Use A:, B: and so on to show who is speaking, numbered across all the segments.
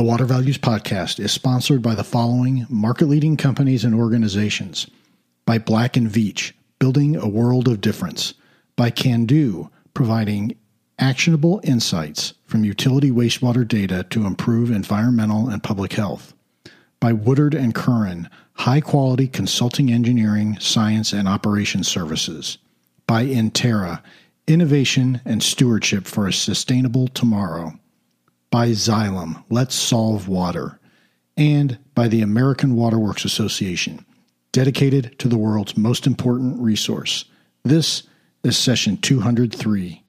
A: The Water Values Podcast is sponsored by the following market leading companies and organizations. By Black and Veatch, building a world of difference, by Kando, providing actionable insights from utility wastewater data to improve environmental and public health, by Woodard and Curran, high quality consulting engineering, science, and operations services, by Intera, innovation and stewardship for a sustainable tomorrow by Xylem, Let's Solve Water, and by the American Waterworks Association, dedicated to the world's most important resource. This is session 203.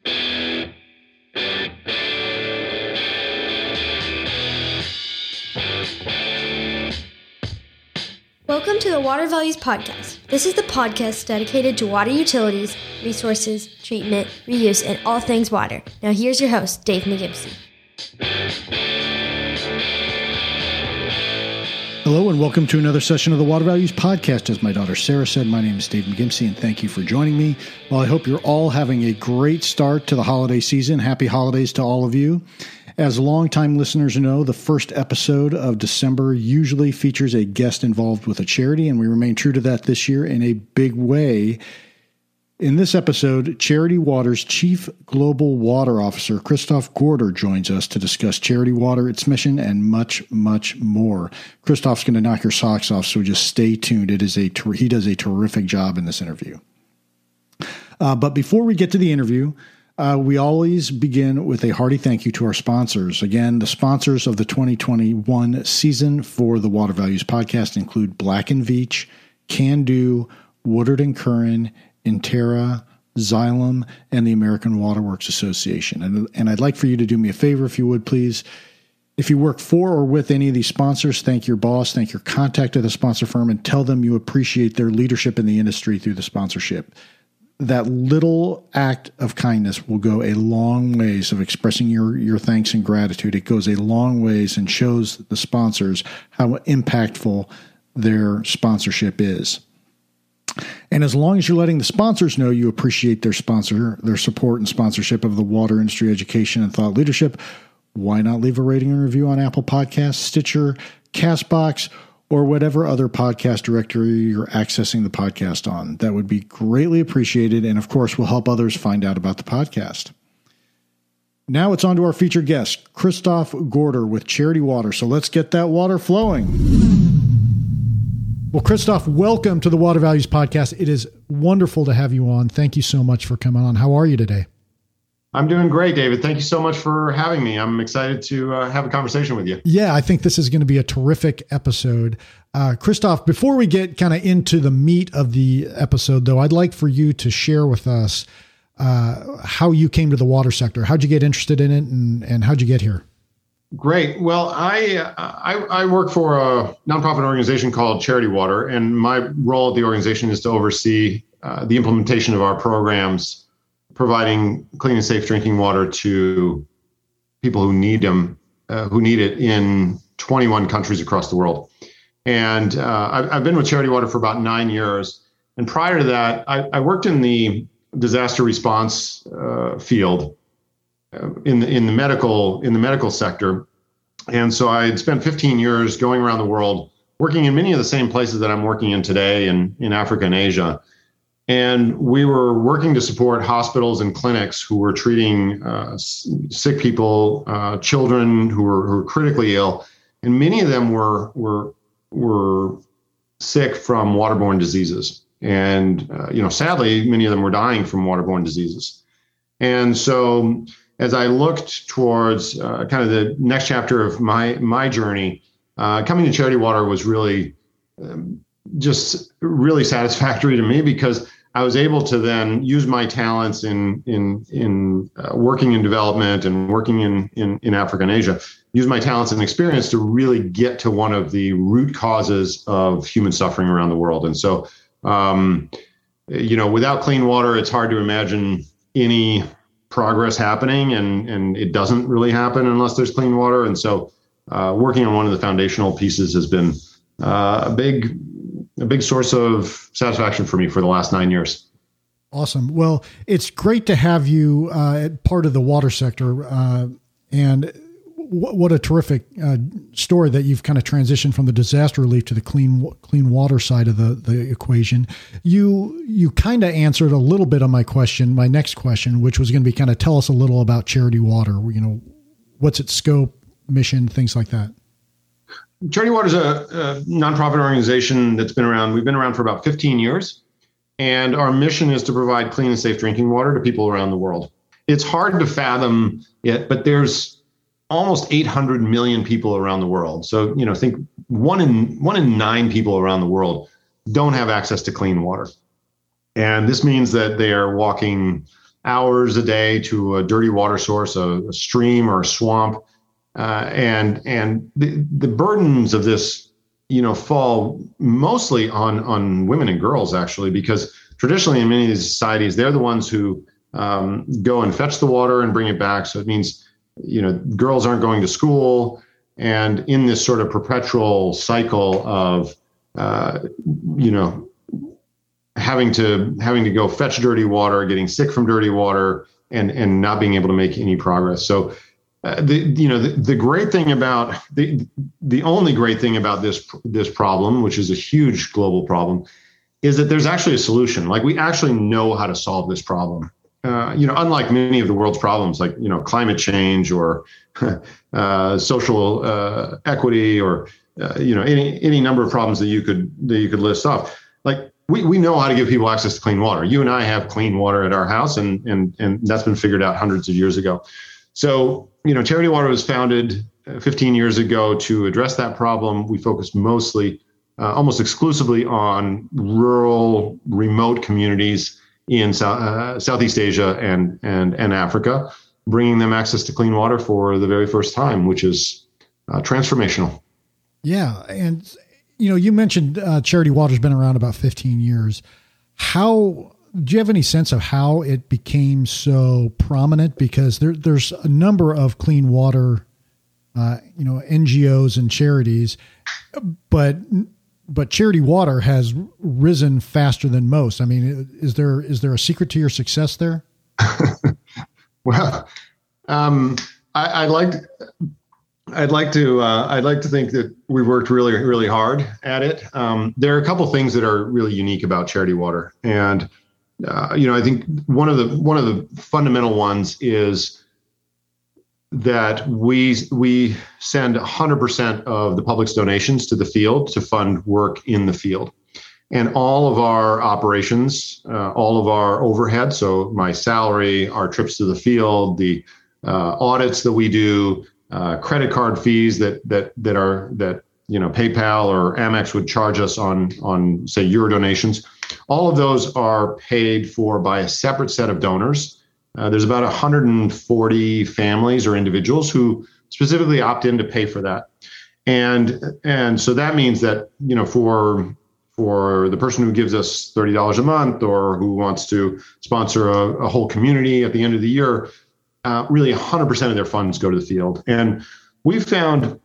B: Welcome to the Water Values Podcast. This is the podcast dedicated to water utilities, resources, treatment, reuse, and all things water. Now, here's your host, Dave McGimsey.
A: Hello, and welcome to another session of the Water Values Podcast. As my daughter Sarah said, my name is Dave McGimsey, and thank you for joining me. Well, I hope you're all having a great start to the holiday season. Happy holidays to all of you. As longtime listeners know, the first episode of December usually features a guest involved with a charity, and we remain true to that this year in a big way in this episode, Charity Water's Chief Global Water Officer, Christoph Gorder, joins us to discuss Charity Water, its mission, and much, much more. Christoph's going to knock your socks off, so just stay tuned. It is a ter- he does a terrific job in this interview. Uh, but before we get to the interview, uh, we always begin with a hearty thank you to our sponsors. Again, the sponsors of the 2021 season for the Water Values podcast include Black and Veatch, Kando, Woodard and Curran, Intera, Xylem, and the American Waterworks Association. And, and I'd like for you to do me a favor, if you would, please. If you work for or with any of these sponsors, thank your boss, thank your contact at the sponsor firm, and tell them you appreciate their leadership in the industry through the sponsorship. That little act of kindness will go a long ways of expressing your, your thanks and gratitude. It goes a long ways and shows the sponsors how impactful their sponsorship is. And as long as you're letting the sponsors know you appreciate their sponsor, their support and sponsorship of the water industry education and thought leadership, why not leave a rating and review on Apple Podcasts, Stitcher, Castbox, or whatever other podcast directory you're accessing the podcast on? That would be greatly appreciated and of course will help others find out about the podcast. Now it's on to our featured guest, Christoph Gorder with Charity Water. So let's get that water flowing. Well, Christoph, welcome to the Water Values Podcast. It is wonderful to have you on. Thank you so much for coming on. How are you today?
C: I'm doing great, David. Thank you so much for having me. I'm excited to uh, have a conversation with you.
A: Yeah, I think this is going to be a terrific episode. Uh, Christoph, before we get kind of into the meat of the episode, though, I'd like for you to share with us uh, how you came to the water sector. How'd you get interested in it, and, and how'd you get here?
C: Great. Well, I, I, I work for a nonprofit organization called Charity Water, and my role at the organization is to oversee uh, the implementation of our programs, providing clean and safe drinking water to people who need them, uh, who need it in 21 countries across the world. And uh, I've, I've, been with Charity Water for about nine years. And prior to that, I, I worked in the disaster response uh, field in the in the medical in the medical sector, and so I had spent 15 years going around the world, working in many of the same places that I'm working in today, in in Africa and Asia. And we were working to support hospitals and clinics who were treating uh, sick people, uh, children who were, who were critically ill, and many of them were were were sick from waterborne diseases. And uh, you know, sadly, many of them were dying from waterborne diseases. And so as I looked towards uh, kind of the next chapter of my my journey, uh, coming to Charity Water was really um, just really satisfactory to me because I was able to then use my talents in in in uh, working in development and working in, in in Africa and Asia, use my talents and experience to really get to one of the root causes of human suffering around the world. And so, um, you know, without clean water, it's hard to imagine any progress happening, and and it doesn't really happen unless there's clean water. And so, uh, working on one of the foundational pieces has been uh, a big a big source of satisfaction for me for the last nine years.
A: Awesome. Well, it's great to have you uh, part of the water sector. Uh, and what, what a terrific uh, story that you've kind of transitioned from the disaster relief to the clean clean water side of the, the equation. You you kind of answered a little bit on my question, my next question, which was going to be kind of tell us a little about Charity Water. You know, what's its scope, mission, things like that.
C: Charity Water is a, a nonprofit organization that's been around. We've been around for about 15 years, and our mission is to provide clean and safe drinking water to people around the world. It's hard to fathom it, but there's almost 800 million people around the world. So you know, think one in one in nine people around the world don't have access to clean water, and this means that they are walking hours a day to a dirty water source, a, a stream or a swamp. Uh, and and the, the burdens of this you know fall mostly on on women and girls actually because traditionally in many of these societies they're the ones who um, go and fetch the water and bring it back. So it means you know girls aren't going to school and in this sort of perpetual cycle of uh, you know having to having to go fetch dirty water getting sick from dirty water and and not being able to make any progress so uh, the you know the, the great thing about the the only great thing about this this problem, which is a huge global problem, is that there's actually a solution. Like we actually know how to solve this problem. Uh, you know, unlike many of the world's problems, like you know climate change or uh, social uh, equity or uh, you know any any number of problems that you could that you could list off. Like we, we know how to give people access to clean water. You and I have clean water at our house, and and and that's been figured out hundreds of years ago. So, you know, Charity Water was founded uh, 15 years ago to address that problem. We focused mostly, almost exclusively on rural, remote communities in uh, Southeast Asia and, and, and Africa, bringing them access to clean water for the very first time, which is uh, transformational.
A: Yeah. And, you know, you mentioned uh, Charity Water's been around about 15 years. How do you have any sense of how it became so prominent? Because there, there's a number of clean water, uh, you know, NGOs and charities, but but Charity Water has risen faster than most. I mean, is there is there a secret to your success there?
C: well, um, I, would like I'd like to uh, I'd like to think that we worked really really hard at it. Um, there are a couple things that are really unique about Charity Water, and uh, you know, I think one of the one of the fundamental ones is that we we send 100% of the public's donations to the field to fund work in the field, and all of our operations, uh, all of our overhead, so my salary, our trips to the field, the uh, audits that we do, uh, credit card fees that that that are that you know PayPal or Amex would charge us on on say your donations all of those are paid for by a separate set of donors. Uh, there's about 140 families or individuals who specifically opt in to pay for that, and and so that means that you know for for the person who gives us thirty dollars a month or who wants to sponsor a, a whole community at the end of the year, uh, really 100% of their funds go to the field, and we've found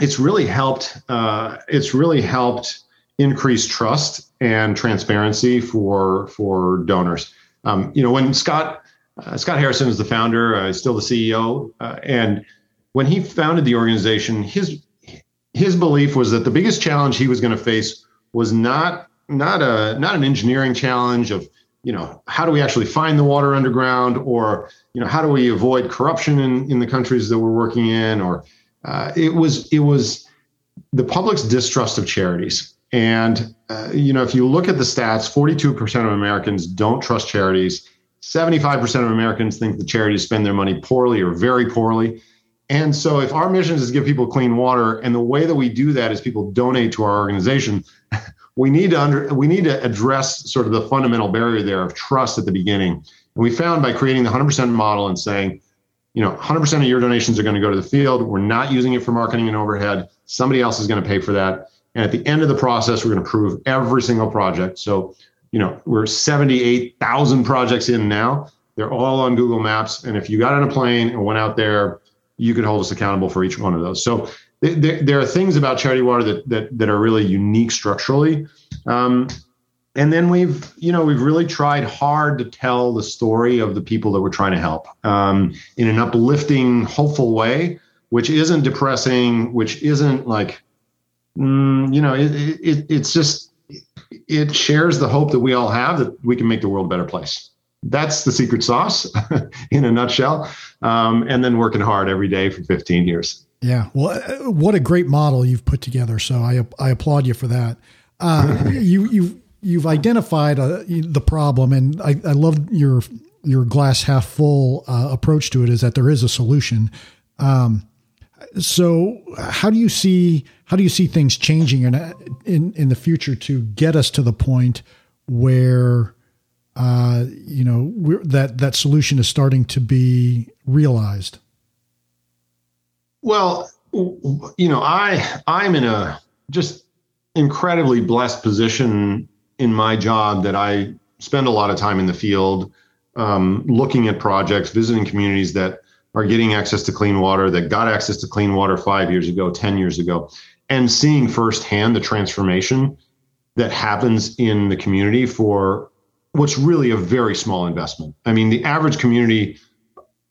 C: it's really helped. Uh, it's really helped increase trust and transparency for for donors. Um, you know, when Scott uh, Scott Harrison is the founder, uh, still the CEO, uh, and when he founded the organization, his his belief was that the biggest challenge he was going to face was not not a not an engineering challenge of you know how do we actually find the water underground or you know how do we avoid corruption in in the countries that we're working in or uh, it was it was the public's distrust of charities and, uh, you know, if you look at the stats, 42% of Americans don't trust charities. 75% of Americans think the charities spend their money poorly or very poorly. And so, if our mission is to give people clean water, and the way that we do that is people donate to our organization, we need to under, we need to address sort of the fundamental barrier there of trust at the beginning. And we found by creating the 100% model and saying, you know, 100% of your donations are going to go to the field. We're not using it for marketing and overhead. Somebody else is going to pay for that. And at the end of the process, we're going to prove every single project. So, you know, we're 78,000 projects in now. They're all on Google Maps. And if you got on a plane and went out there, you could hold us accountable for each one of those. So there, there are things about Charity Water that, that, that are really unique structurally. Um, and then we've, you know, we've really tried hard to tell the story of the people that we're trying to help um, in an uplifting, hopeful way which isn't depressing, which isn't like, mm, you know, it, it, it's just, it shares the hope that we all have that we can make the world a better place. That's the secret sauce in a nutshell. Um, and then working hard every day for 15 years.
A: Yeah. Well, uh, what a great model you've put together. So I, I applaud you for that. Uh, you, you, you've identified uh, the problem and I, I love your, your glass half full uh, approach to it is that there is a solution. Um, so how do you see how do you see things changing in in in the future to get us to the point where uh, you know that that solution is starting to be realized?
C: Well, you know, I I'm in a just incredibly blessed position in my job that I spend a lot of time in the field, um, looking at projects, visiting communities that are getting access to clean water, that got access to clean water five years ago, 10 years ago, and seeing firsthand the transformation that happens in the community for what's really a very small investment. I mean, the average community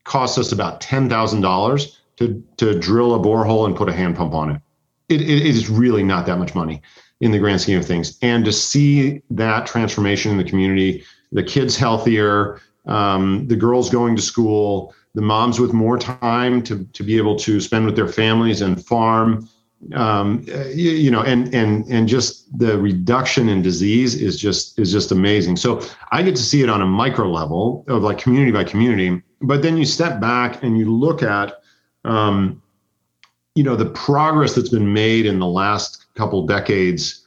C: costs us about $10,000 to, to drill a borehole and put a hand pump on it. It, it is really not that much money in the grand scheme of things. And to see that transformation in the community, the kids healthier, um, the girls going to school, the moms with more time to, to be able to spend with their families and farm. Um, you, you, know and and and just the reduction in disease is just is just amazing. So i get to see it on a micro level of like community by community. But then you step back and you look at um, you know the progress that's been made in the last couple decades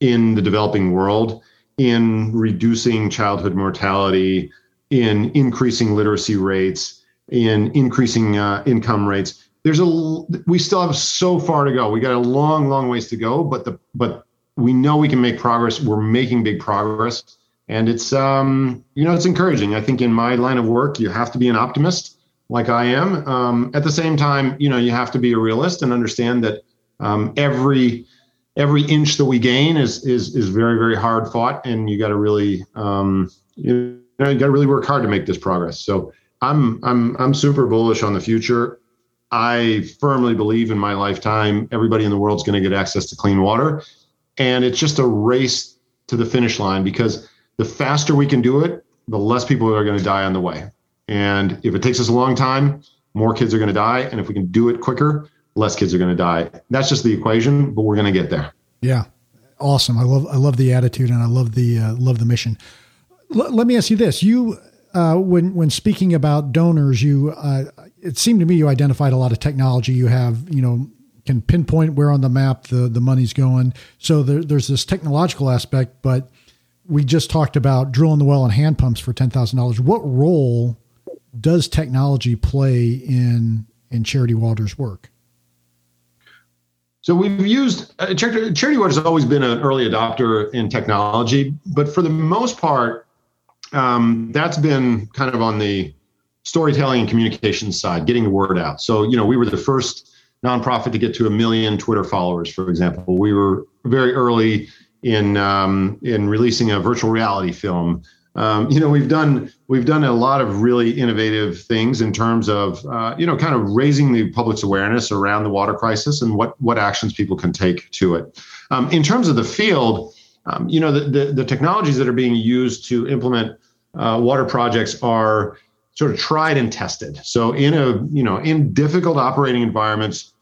C: in the developing world in reducing childhood mortality in increasing literacy rates, in increasing uh, income rates. There's a we still have so far to go. We got a long, long ways to go, but the but we know we can make progress. We're making big progress, and it's um you know it's encouraging. I think in my line of work, you have to be an optimist, like I am. Um, at the same time, you know you have to be a realist and understand that um, every every inch that we gain is is is very very hard fought, and you got to really um, you know, you got to really work hard to make this progress. So I'm I'm I'm super bullish on the future. I firmly believe in my lifetime everybody in the world is going to get access to clean water, and it's just a race to the finish line because the faster we can do it, the less people are going to die on the way. And if it takes us a long time, more kids are going to die, and if we can do it quicker, less kids are going to die. That's just the equation, but we're going to get there.
A: Yeah, awesome. I love I love the attitude and I love the uh, love the mission. L- let me ask you this: you, uh, when when speaking about donors, you uh, it seemed to me you identified a lot of technology. You have, you know, can pinpoint where on the map the the money's going. So there, there's this technological aspect, but we just talked about drilling the well and hand pumps for ten thousand dollars. What role does technology play in in Charity Water's work?
C: So we've used uh, Charity Water has always been an early adopter in technology, but for the most part, um, that's been kind of on the storytelling and communication side, getting the word out. So, you know, we were the first nonprofit to get to a million Twitter followers, for example. We were very early in um, in releasing a virtual reality film. Um, you know, we've done we've done a lot of really innovative things in terms of uh, you know kind of raising the public's awareness around the water crisis and what what actions people can take to it. Um, in terms of the field, um, you know, the, the, the technologies that are being used to implement uh, water projects are sort of tried and tested. So in a you know in difficult operating environments,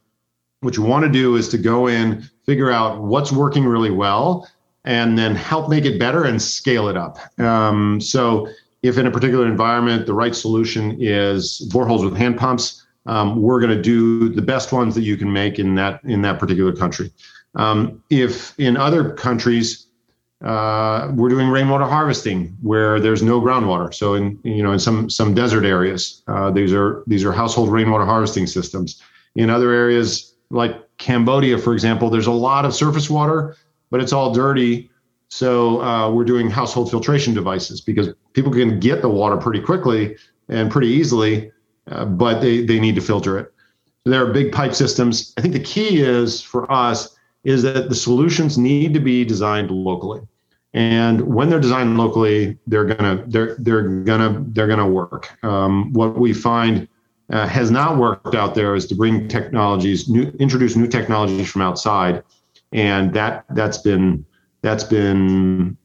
C: what you want to do is to go in, figure out what's working really well, and then help make it better and scale it up. Um, so if in a particular environment the right solution is boreholes with hand pumps, um, we're going to do the best ones that you can make in that in that particular country. Um, if in other countries uh, we're doing rainwater harvesting where there's no groundwater. So in you know in some some desert areas, uh, these are these are household rainwater harvesting systems. In other areas like Cambodia, for example, there's a lot of surface water, but it's all dirty. So uh, we're doing household filtration devices because people can get the water pretty quickly and pretty easily, uh, but they they need to filter it. There are big pipe systems. I think the key is for us is that the solutions need to be designed locally. And when they're designed locally they're gonna they're they're gonna they're gonna work. Um, what we find uh, has not worked out there is to bring technologies, new, introduce new technologies from outside, and that that's been that's been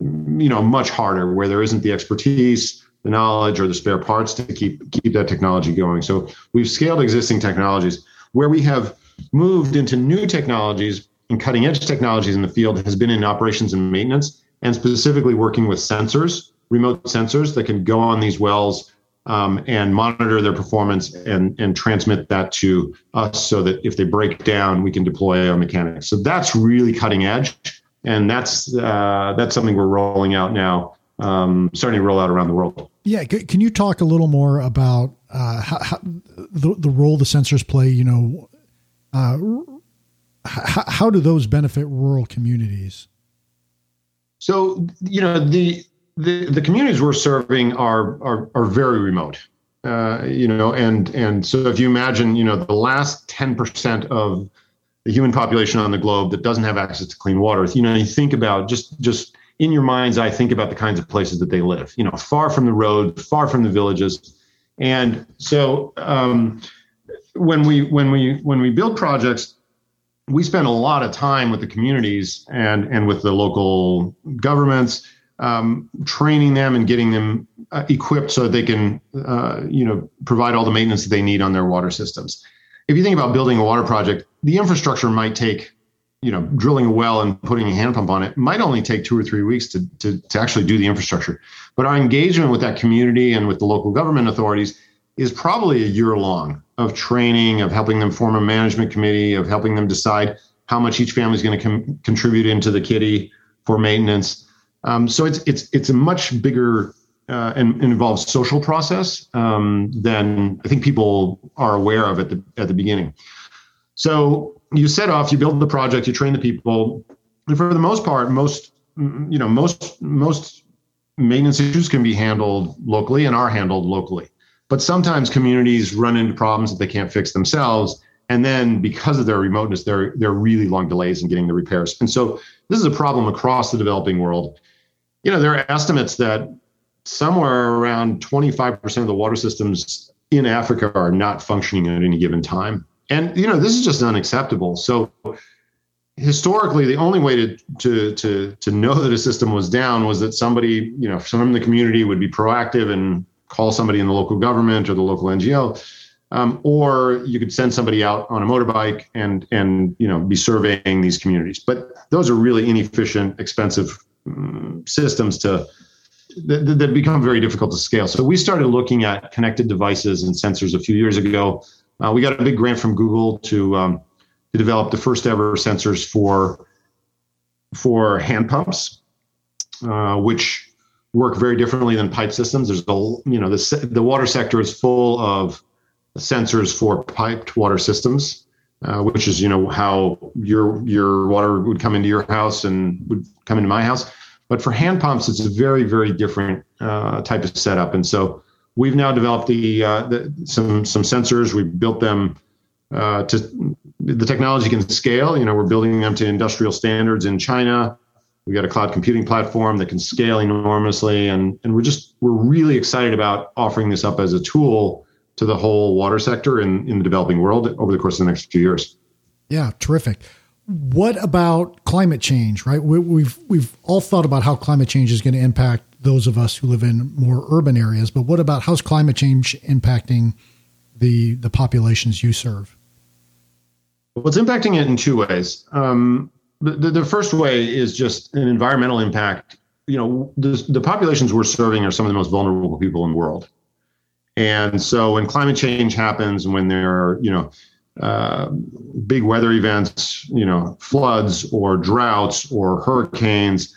C: you know much harder where there isn't the expertise the knowledge or the spare parts to keep keep that technology going. So we've scaled existing technologies. Where we have moved into new technologies and cutting edge technologies in the field has been in operations and maintenance and specifically working with sensors remote sensors that can go on these wells um, and monitor their performance and, and transmit that to us so that if they break down, we can deploy our mechanics. So that's really cutting edge and that's uh, that's something we're rolling out now, um, starting to roll out around the world.
A: Yeah, can you talk a little more about uh, how, how, the the role the sensors play? You know, uh, how, how do those benefit rural communities?
C: So you know the the, the communities we're serving are are, are very remote. Uh, you know, and and so if you imagine, you know, the last ten percent of the human population on the globe that doesn't have access to clean water. You know, you think about just just in your mind's eye, think about the kinds of places that they live. You know, far from the road, far from the villages, and so um, when we when we when we build projects, we spend a lot of time with the communities and and with the local governments, um, training them and getting them uh, equipped so that they can uh, you know provide all the maintenance that they need on their water systems if you think about building a water project, the infrastructure might take, you know, drilling a well and putting a hand pump on it might only take two or three weeks to, to, to actually do the infrastructure. But our engagement with that community and with the local government authorities is probably a year long of training, of helping them form a management committee, of helping them decide how much each family is going to com- contribute into the kitty for maintenance. Um, so it's it's it's a much bigger uh, and, and, involves social process um, than I think people are aware of at the at the beginning. So you set off, you build the project, you train the people, and for the most part, most you know most most maintenance issues can be handled locally and are handled locally. But sometimes communities run into problems that they can't fix themselves, and then because of their remoteness, there there are really long delays in getting the repairs. And so this is a problem across the developing world. You know, there are estimates that somewhere around 25% of the water systems in Africa are not functioning at any given time. And you know, this is just unacceptable. So historically, the only way to to to to know that a system was down was that somebody, you know, someone in the community would be proactive and call somebody in the local government or the local NGO. Um, or you could send somebody out on a motorbike and and you know be surveying these communities. But those are really inefficient, expensive um, systems to that, that become very difficult to scale. So we started looking at connected devices and sensors a few years ago. Uh, we got a big grant from Google to um, to develop the first ever sensors for for hand pumps, uh, which work very differently than pipe systems. There's a you know the the water sector is full of sensors for piped water systems. Uh, which is you know how your your water would come into your house and would come into my house but for hand pumps, it's a very, very different uh, type of setup. And so we've now developed the, uh, the some some sensors. We've built them uh, to the technology can scale. You know, we're building them to industrial standards in China. We got a cloud computing platform that can scale enormously, and and we're just we're really excited about offering this up as a tool to the whole water sector in, in the developing world over the course of the next few years.
A: Yeah, terrific what about climate change? Right, we, we've we've all thought about how climate change is going to impact those of us who live in more urban areas, but what about how's climate change impacting the the populations you serve?
C: Well, it's impacting it in two ways. Um, the, the first way is just an environmental impact. You know, the, the populations we're serving are some of the most vulnerable people in the world. And so when climate change happens, when there are, you know, uh, big weather events, you know, floods or droughts or hurricanes.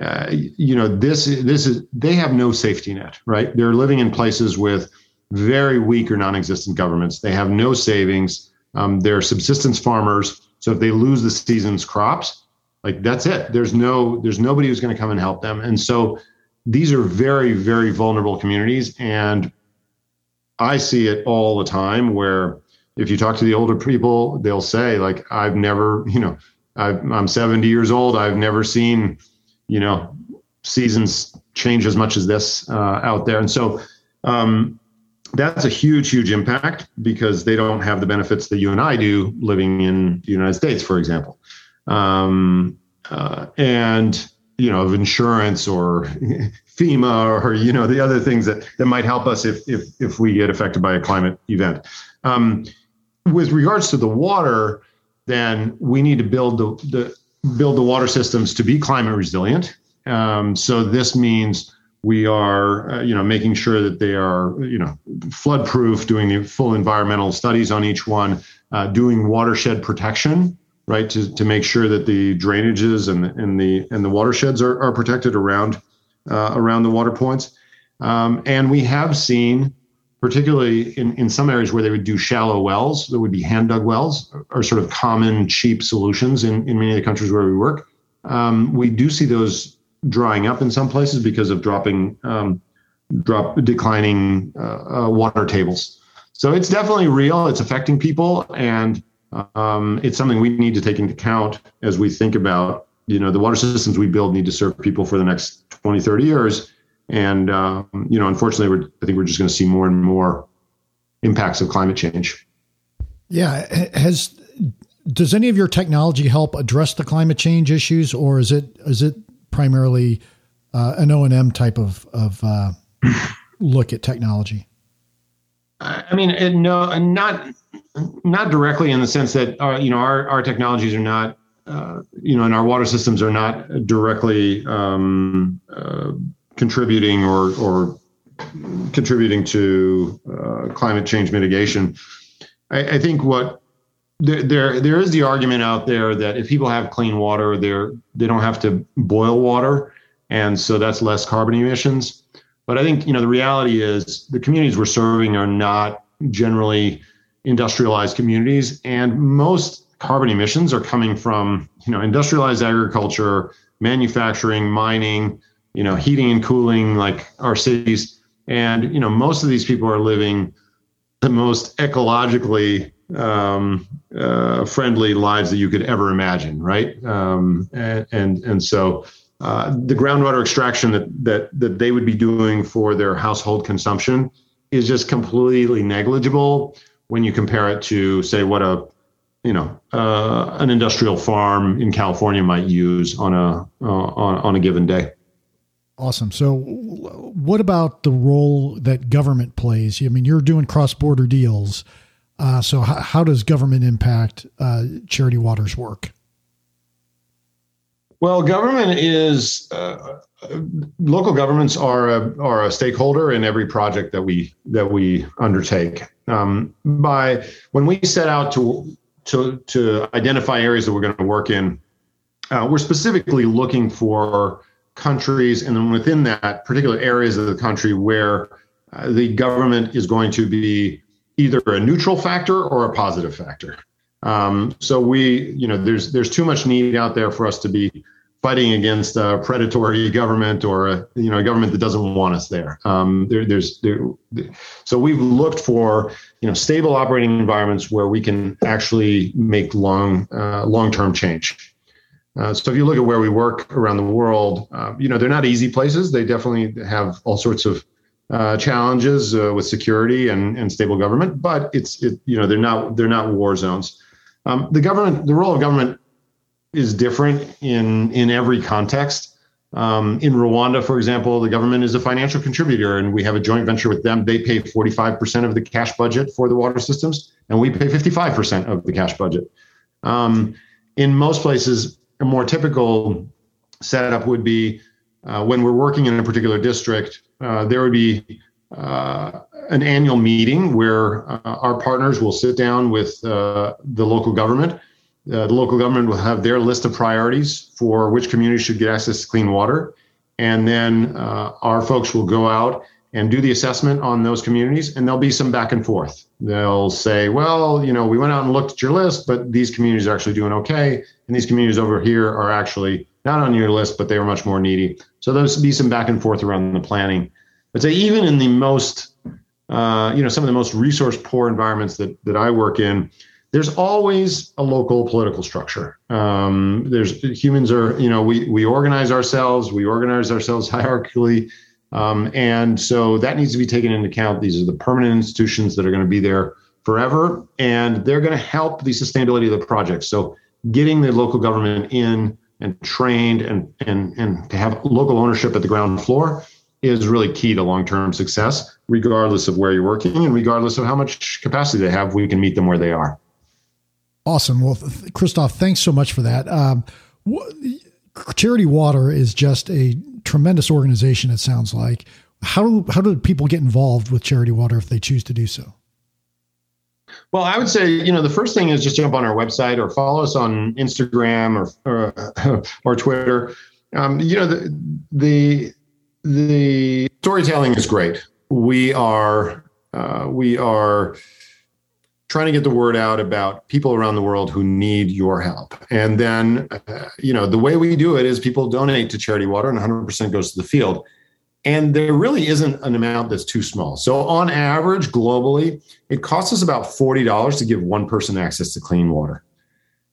C: Uh, you know, this this is they have no safety net, right? They're living in places with very weak or non-existent governments. They have no savings. Um, they're subsistence farmers, so if they lose the season's crops, like that's it. There's no there's nobody who's going to come and help them, and so these are very very vulnerable communities, and I see it all the time where if you talk to the older people, they'll say like, I've never, you know, i am 70 years old. I've never seen, you know, seasons change as much as this uh, out there. And so, um, that's a huge, huge impact because they don't have the benefits that you and I do living in the United States, for example. Um, uh, and you know of insurance or FEMA or you know the other things that that might help us if if if we get affected by a climate event. Um, with regards to the water, then we need to build the, the build the water systems to be climate resilient. Um, so this means we are, uh, you know, making sure that they are, you know, flood proof, doing the full environmental studies on each one, uh, doing watershed protection, right, to, to make sure that the drainages and, and the and the watersheds are, are protected around uh, around the water points. Um, and we have seen, particularly in, in some areas where they would do shallow wells, there would be hand dug wells, are sort of common cheap solutions in, in many of the countries where we work. Um, we do see those drying up in some places because of dropping um, drop declining uh, uh, water tables. So it's definitely real. It's affecting people, and um, it's something we need to take into account as we think about you know the water systems we build need to serve people for the next 20 30 years and um, you know unfortunately i think we're just going to see more and more impacts of climate change
A: yeah has does any of your technology help address the climate change issues or is it is it primarily uh, an O and M type of of uh, look at technology?
C: I mean, no, not not directly in the sense that uh, you know our our technologies are not uh, you know and our water systems are not directly um, uh, contributing or or contributing to uh, climate change mitigation. I, I think what there, there is the argument out there that if people have clean water, they're they don't have to boil water, and so that's less carbon emissions. But I think you know the reality is the communities we're serving are not generally industrialized communities, and most carbon emissions are coming from you know industrialized agriculture, manufacturing, mining, you know heating and cooling like our cities, and you know most of these people are living the most ecologically um, uh, friendly lives that you could ever imagine, right? Um, and, and, and so uh, the groundwater extraction that that that they would be doing for their household consumption is just completely negligible when you compare it to, say, what a you know uh, an industrial farm in California might use on a uh, on, on a given day.
A: Awesome. So, what about the role that government plays? I mean, you're doing cross border deals. Uh, so, how, how, does government impact uh, Charity Waters work?
C: Well, government is uh, local governments are a, are a stakeholder in every project that we that we undertake. Um, by when we set out to to to identify areas that we're going to work in, uh, we're specifically looking for countries, and then within that, particular areas of the country where uh, the government is going to be either a neutral factor or a positive factor. Um, so we, you know, there's there's too much need out there for us to be fighting against a predatory government or a you know a government that doesn't want us there. Um, there there's there, so we've looked for you know stable operating environments where we can actually make long uh, long term change. Uh, so if you look at where we work around the world, uh, you know they're not easy places. They definitely have all sorts of uh, challenges uh, with security and, and stable government, but it's it, you know they're not they're not war zones. Um, the government, the role of government, is different in in every context. Um, in Rwanda, for example, the government is a financial contributor, and we have a joint venture with them. They pay 45% of the cash budget for the water systems, and we pay 55% of the cash budget. Um, in most places, a more typical setup would be uh, when we're working in a particular district, uh, there would be uh, an annual meeting where uh, our partners will sit down with uh, the local government. Uh, the local government will have their list of priorities for which communities should get access to clean water. And then our folks will go out and do the assessment on those communities, and there'll be some back and forth. They'll say, well, you know, we went out and looked at your list, but these communities are actually doing okay. And these communities over here are actually not on your list, but they were much more needy. So there's be some back and forth around the planning. But say even in the most, uh, you know, some of the most resource poor environments that that I work in, there's always a local political structure. Um, there's humans are, you know, we we organize ourselves, we organize ourselves hierarchically. Um, and so that needs to be taken into account. These are the permanent institutions that are going to be there forever, and they're going to help the sustainability of the project. So getting the local government in and trained and and and to have local ownership at the ground floor is really key to long-term success, regardless of where you're working and regardless of how much capacity they have. We can meet them where they are.
A: Awesome. Well, Christoph, thanks so much for that. Um, Charity Water is just a tremendous organization. It sounds like. How do how do people get involved with Charity Water if they choose to do so?
C: Well, I would say you know the first thing is just jump on our website or follow us on Instagram or or, or Twitter. Um, you know the the the storytelling is great. We are uh, we are trying to get the word out about people around the world who need your help. And then, uh, you know, the way we do it is people donate to Charity Water and 100% goes to the field. And there really isn't an amount that's too small. So, on average, globally, it costs us about $40 to give one person access to clean water.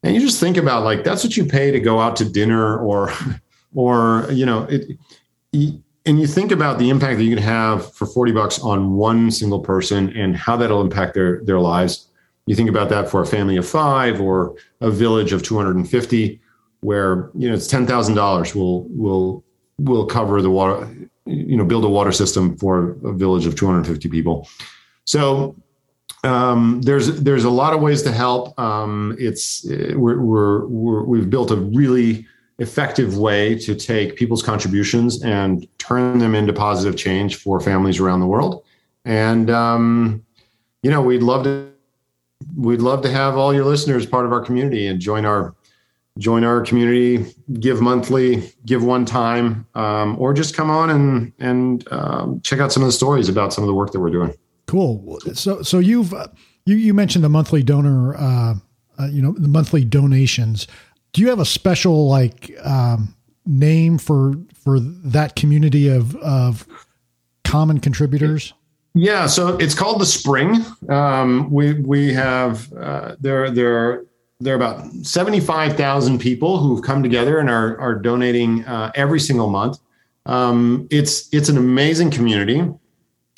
C: And you just think about like that's what you pay to go out to dinner or, or, you know, it, and you think about the impact that you can have for 40 bucks on one single person and how that'll impact their their lives you think about that for a family of five or a village of 250, where you know it's ten thousand dollars will will will cover the water, you know, build a water system for a village of 250 people. So um, there's there's a lot of ways to help. Um, it's we're, we're, we're we've built a really effective way to take people's contributions and turn them into positive change for families around the world. And um, you know, we'd love to we'd love to have all your listeners part of our community and join our join our community give monthly give one time um, or just come on and and um, check out some of the stories about some of the work that we're doing.
A: Cool. So so you've uh, you you mentioned the monthly donor uh, uh, you know the monthly donations. Do you have a special like um, name for for that community of of common contributors?
C: Yeah, so it's called the Spring. Um, we we have uh, there there there are about seventy five thousand people who've come together and are are donating uh, every single month. Um, it's it's an amazing community.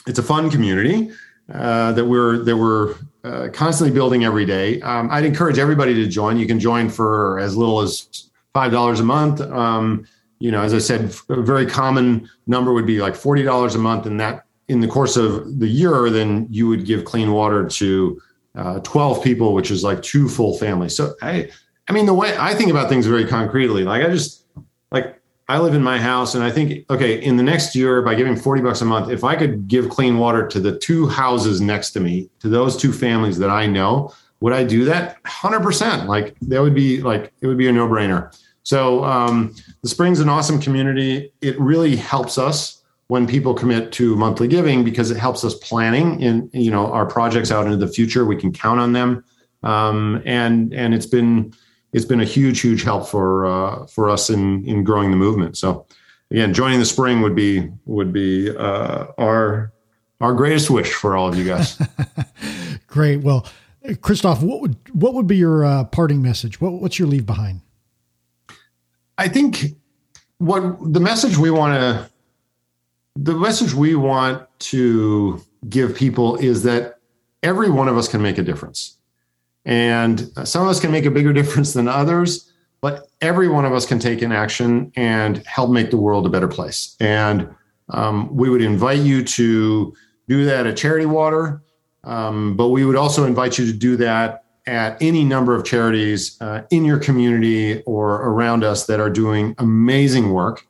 C: It's a fun community uh, that we're that we're uh, constantly building every day. Um, I'd encourage everybody to join. You can join for as little as five dollars a month. Um, you know, as I said, a very common number would be like forty dollars a month, and that in the course of the year, then you would give clean water to uh, 12 people, which is like two full families. So I, I mean, the way I think about things very concretely, like I just like I live in my house and I think, okay, in the next year, by giving 40 bucks a month, if I could give clean water to the two houses next to me, to those two families that I know, would I do that? 100%. Like that would be like, it would be a no brainer. So um, the Spring's an awesome community. It really helps us when people commit to monthly giving because it helps us planning in you know our projects out into the future. We can count on them. Um, and and it's been it's been a huge huge help for uh, for us in in growing the movement. So again joining the spring would be would be uh, our our greatest wish for all of you guys.
A: Great. Well christoph what would what would be your uh, parting message? What, what's your leave behind?
C: I think what the message we want to the message we want to give people is that every one of us can make a difference. And some of us can make a bigger difference than others, but every one of us can take an action and help make the world a better place. And um, we would invite you to do that at Charity Water, um, but we would also invite you to do that at any number of charities uh, in your community or around us that are doing amazing work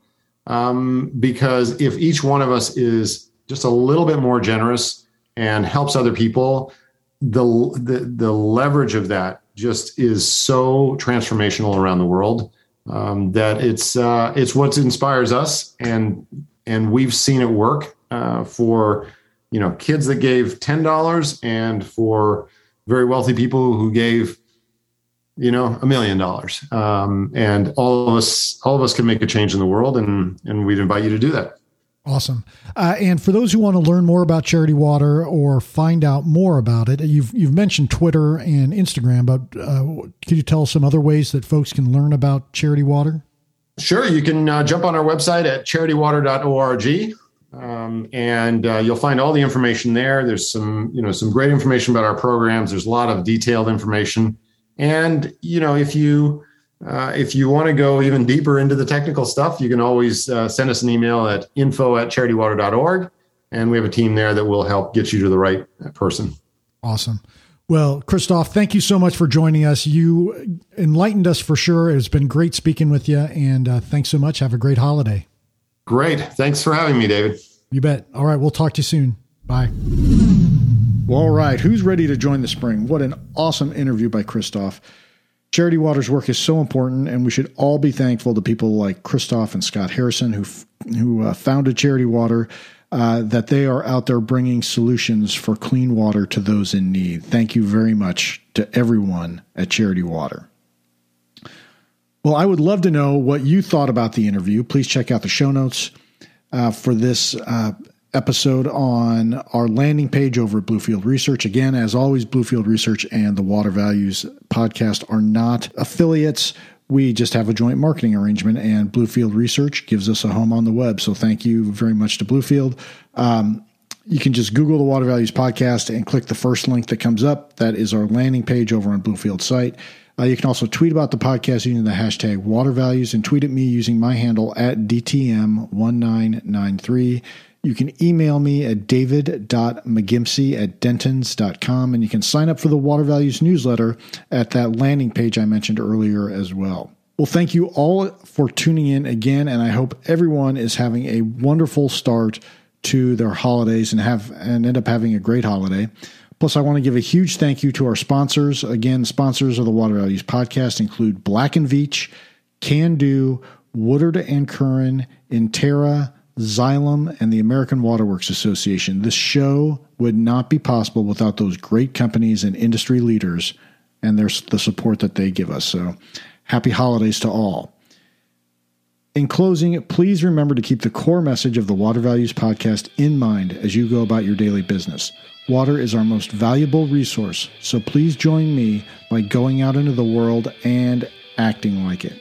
C: um, because if each one of us is just a little bit more generous and helps other people, the, the, the leverage of that just is so transformational around the world um, that it's uh, it's what inspires us, and and we've seen it work uh, for you know kids that gave ten dollars and for very wealthy people who gave you know a million dollars um, and all of us all of us can make a change in the world and and we'd invite you to do that
A: awesome uh, and for those who want to learn more about charity water or find out more about it you've you've mentioned twitter and instagram but uh, could you tell us some other ways that folks can learn about charity water
C: sure you can uh, jump on our website at charitywater.org Um, and uh, you'll find all the information there. There's some, you know, some great information about our programs. There's a lot of detailed information. And you know, if you uh, if you want to go even deeper into the technical stuff, you can always uh, send us an email at info at charitywater.org. And we have a team there that will help get you to the right person.
A: Awesome. Well, Christoph, thank you so much for joining us. You enlightened us for sure. It's been great speaking with you. And uh, thanks so much. Have a great holiday.
C: Great. Thanks for having me, David.
A: You bet. All right. We'll talk to you soon. Bye. All right. Who's ready to join the spring? What an awesome interview by Christoph. Charity Water's work is so important, and we should all be thankful to people like Christoph and Scott Harrison, who who uh, founded Charity Water, uh, that they are out there bringing solutions for clean water to those in need. Thank you very much to everyone at Charity Water. Well, I would love to know what you thought about the interview. Please check out the show notes uh, for this uh, episode on our landing page over at Bluefield Research. Again, as always, Bluefield Research and the Water Values podcast are not affiliates. We just have a joint marketing arrangement, and Bluefield Research gives us a home on the web. So thank you very much to Bluefield. Um, you can just Google the Water Values podcast and click the first link that comes up. That is our landing page over on Bluefield site. Uh, you can also tweet about the podcast using the hashtag water values and tweet at me using my handle at DTM1993. You can email me at david.mcgimpsey at dentons.com, and you can sign up for the Water Values newsletter at that landing page I mentioned earlier as well. Well, thank you all for tuning in again, and I hope everyone is having a wonderful start to their holidays and have and end up having a great holiday. Plus, I want to give a huge thank you to our sponsors. Again, sponsors of the Water Values podcast include Black and Veatch, Kando, Woodard and Curran, Intera, Xylem, and the American Waterworks Association. This show would not be possible without those great companies and industry leaders and their, the support that they give us. So, happy holidays to all. In closing, please remember to keep the core message of the Water Values podcast in mind as you go about your daily business. Water is our most valuable resource, so please join me by going out into the world and acting like it.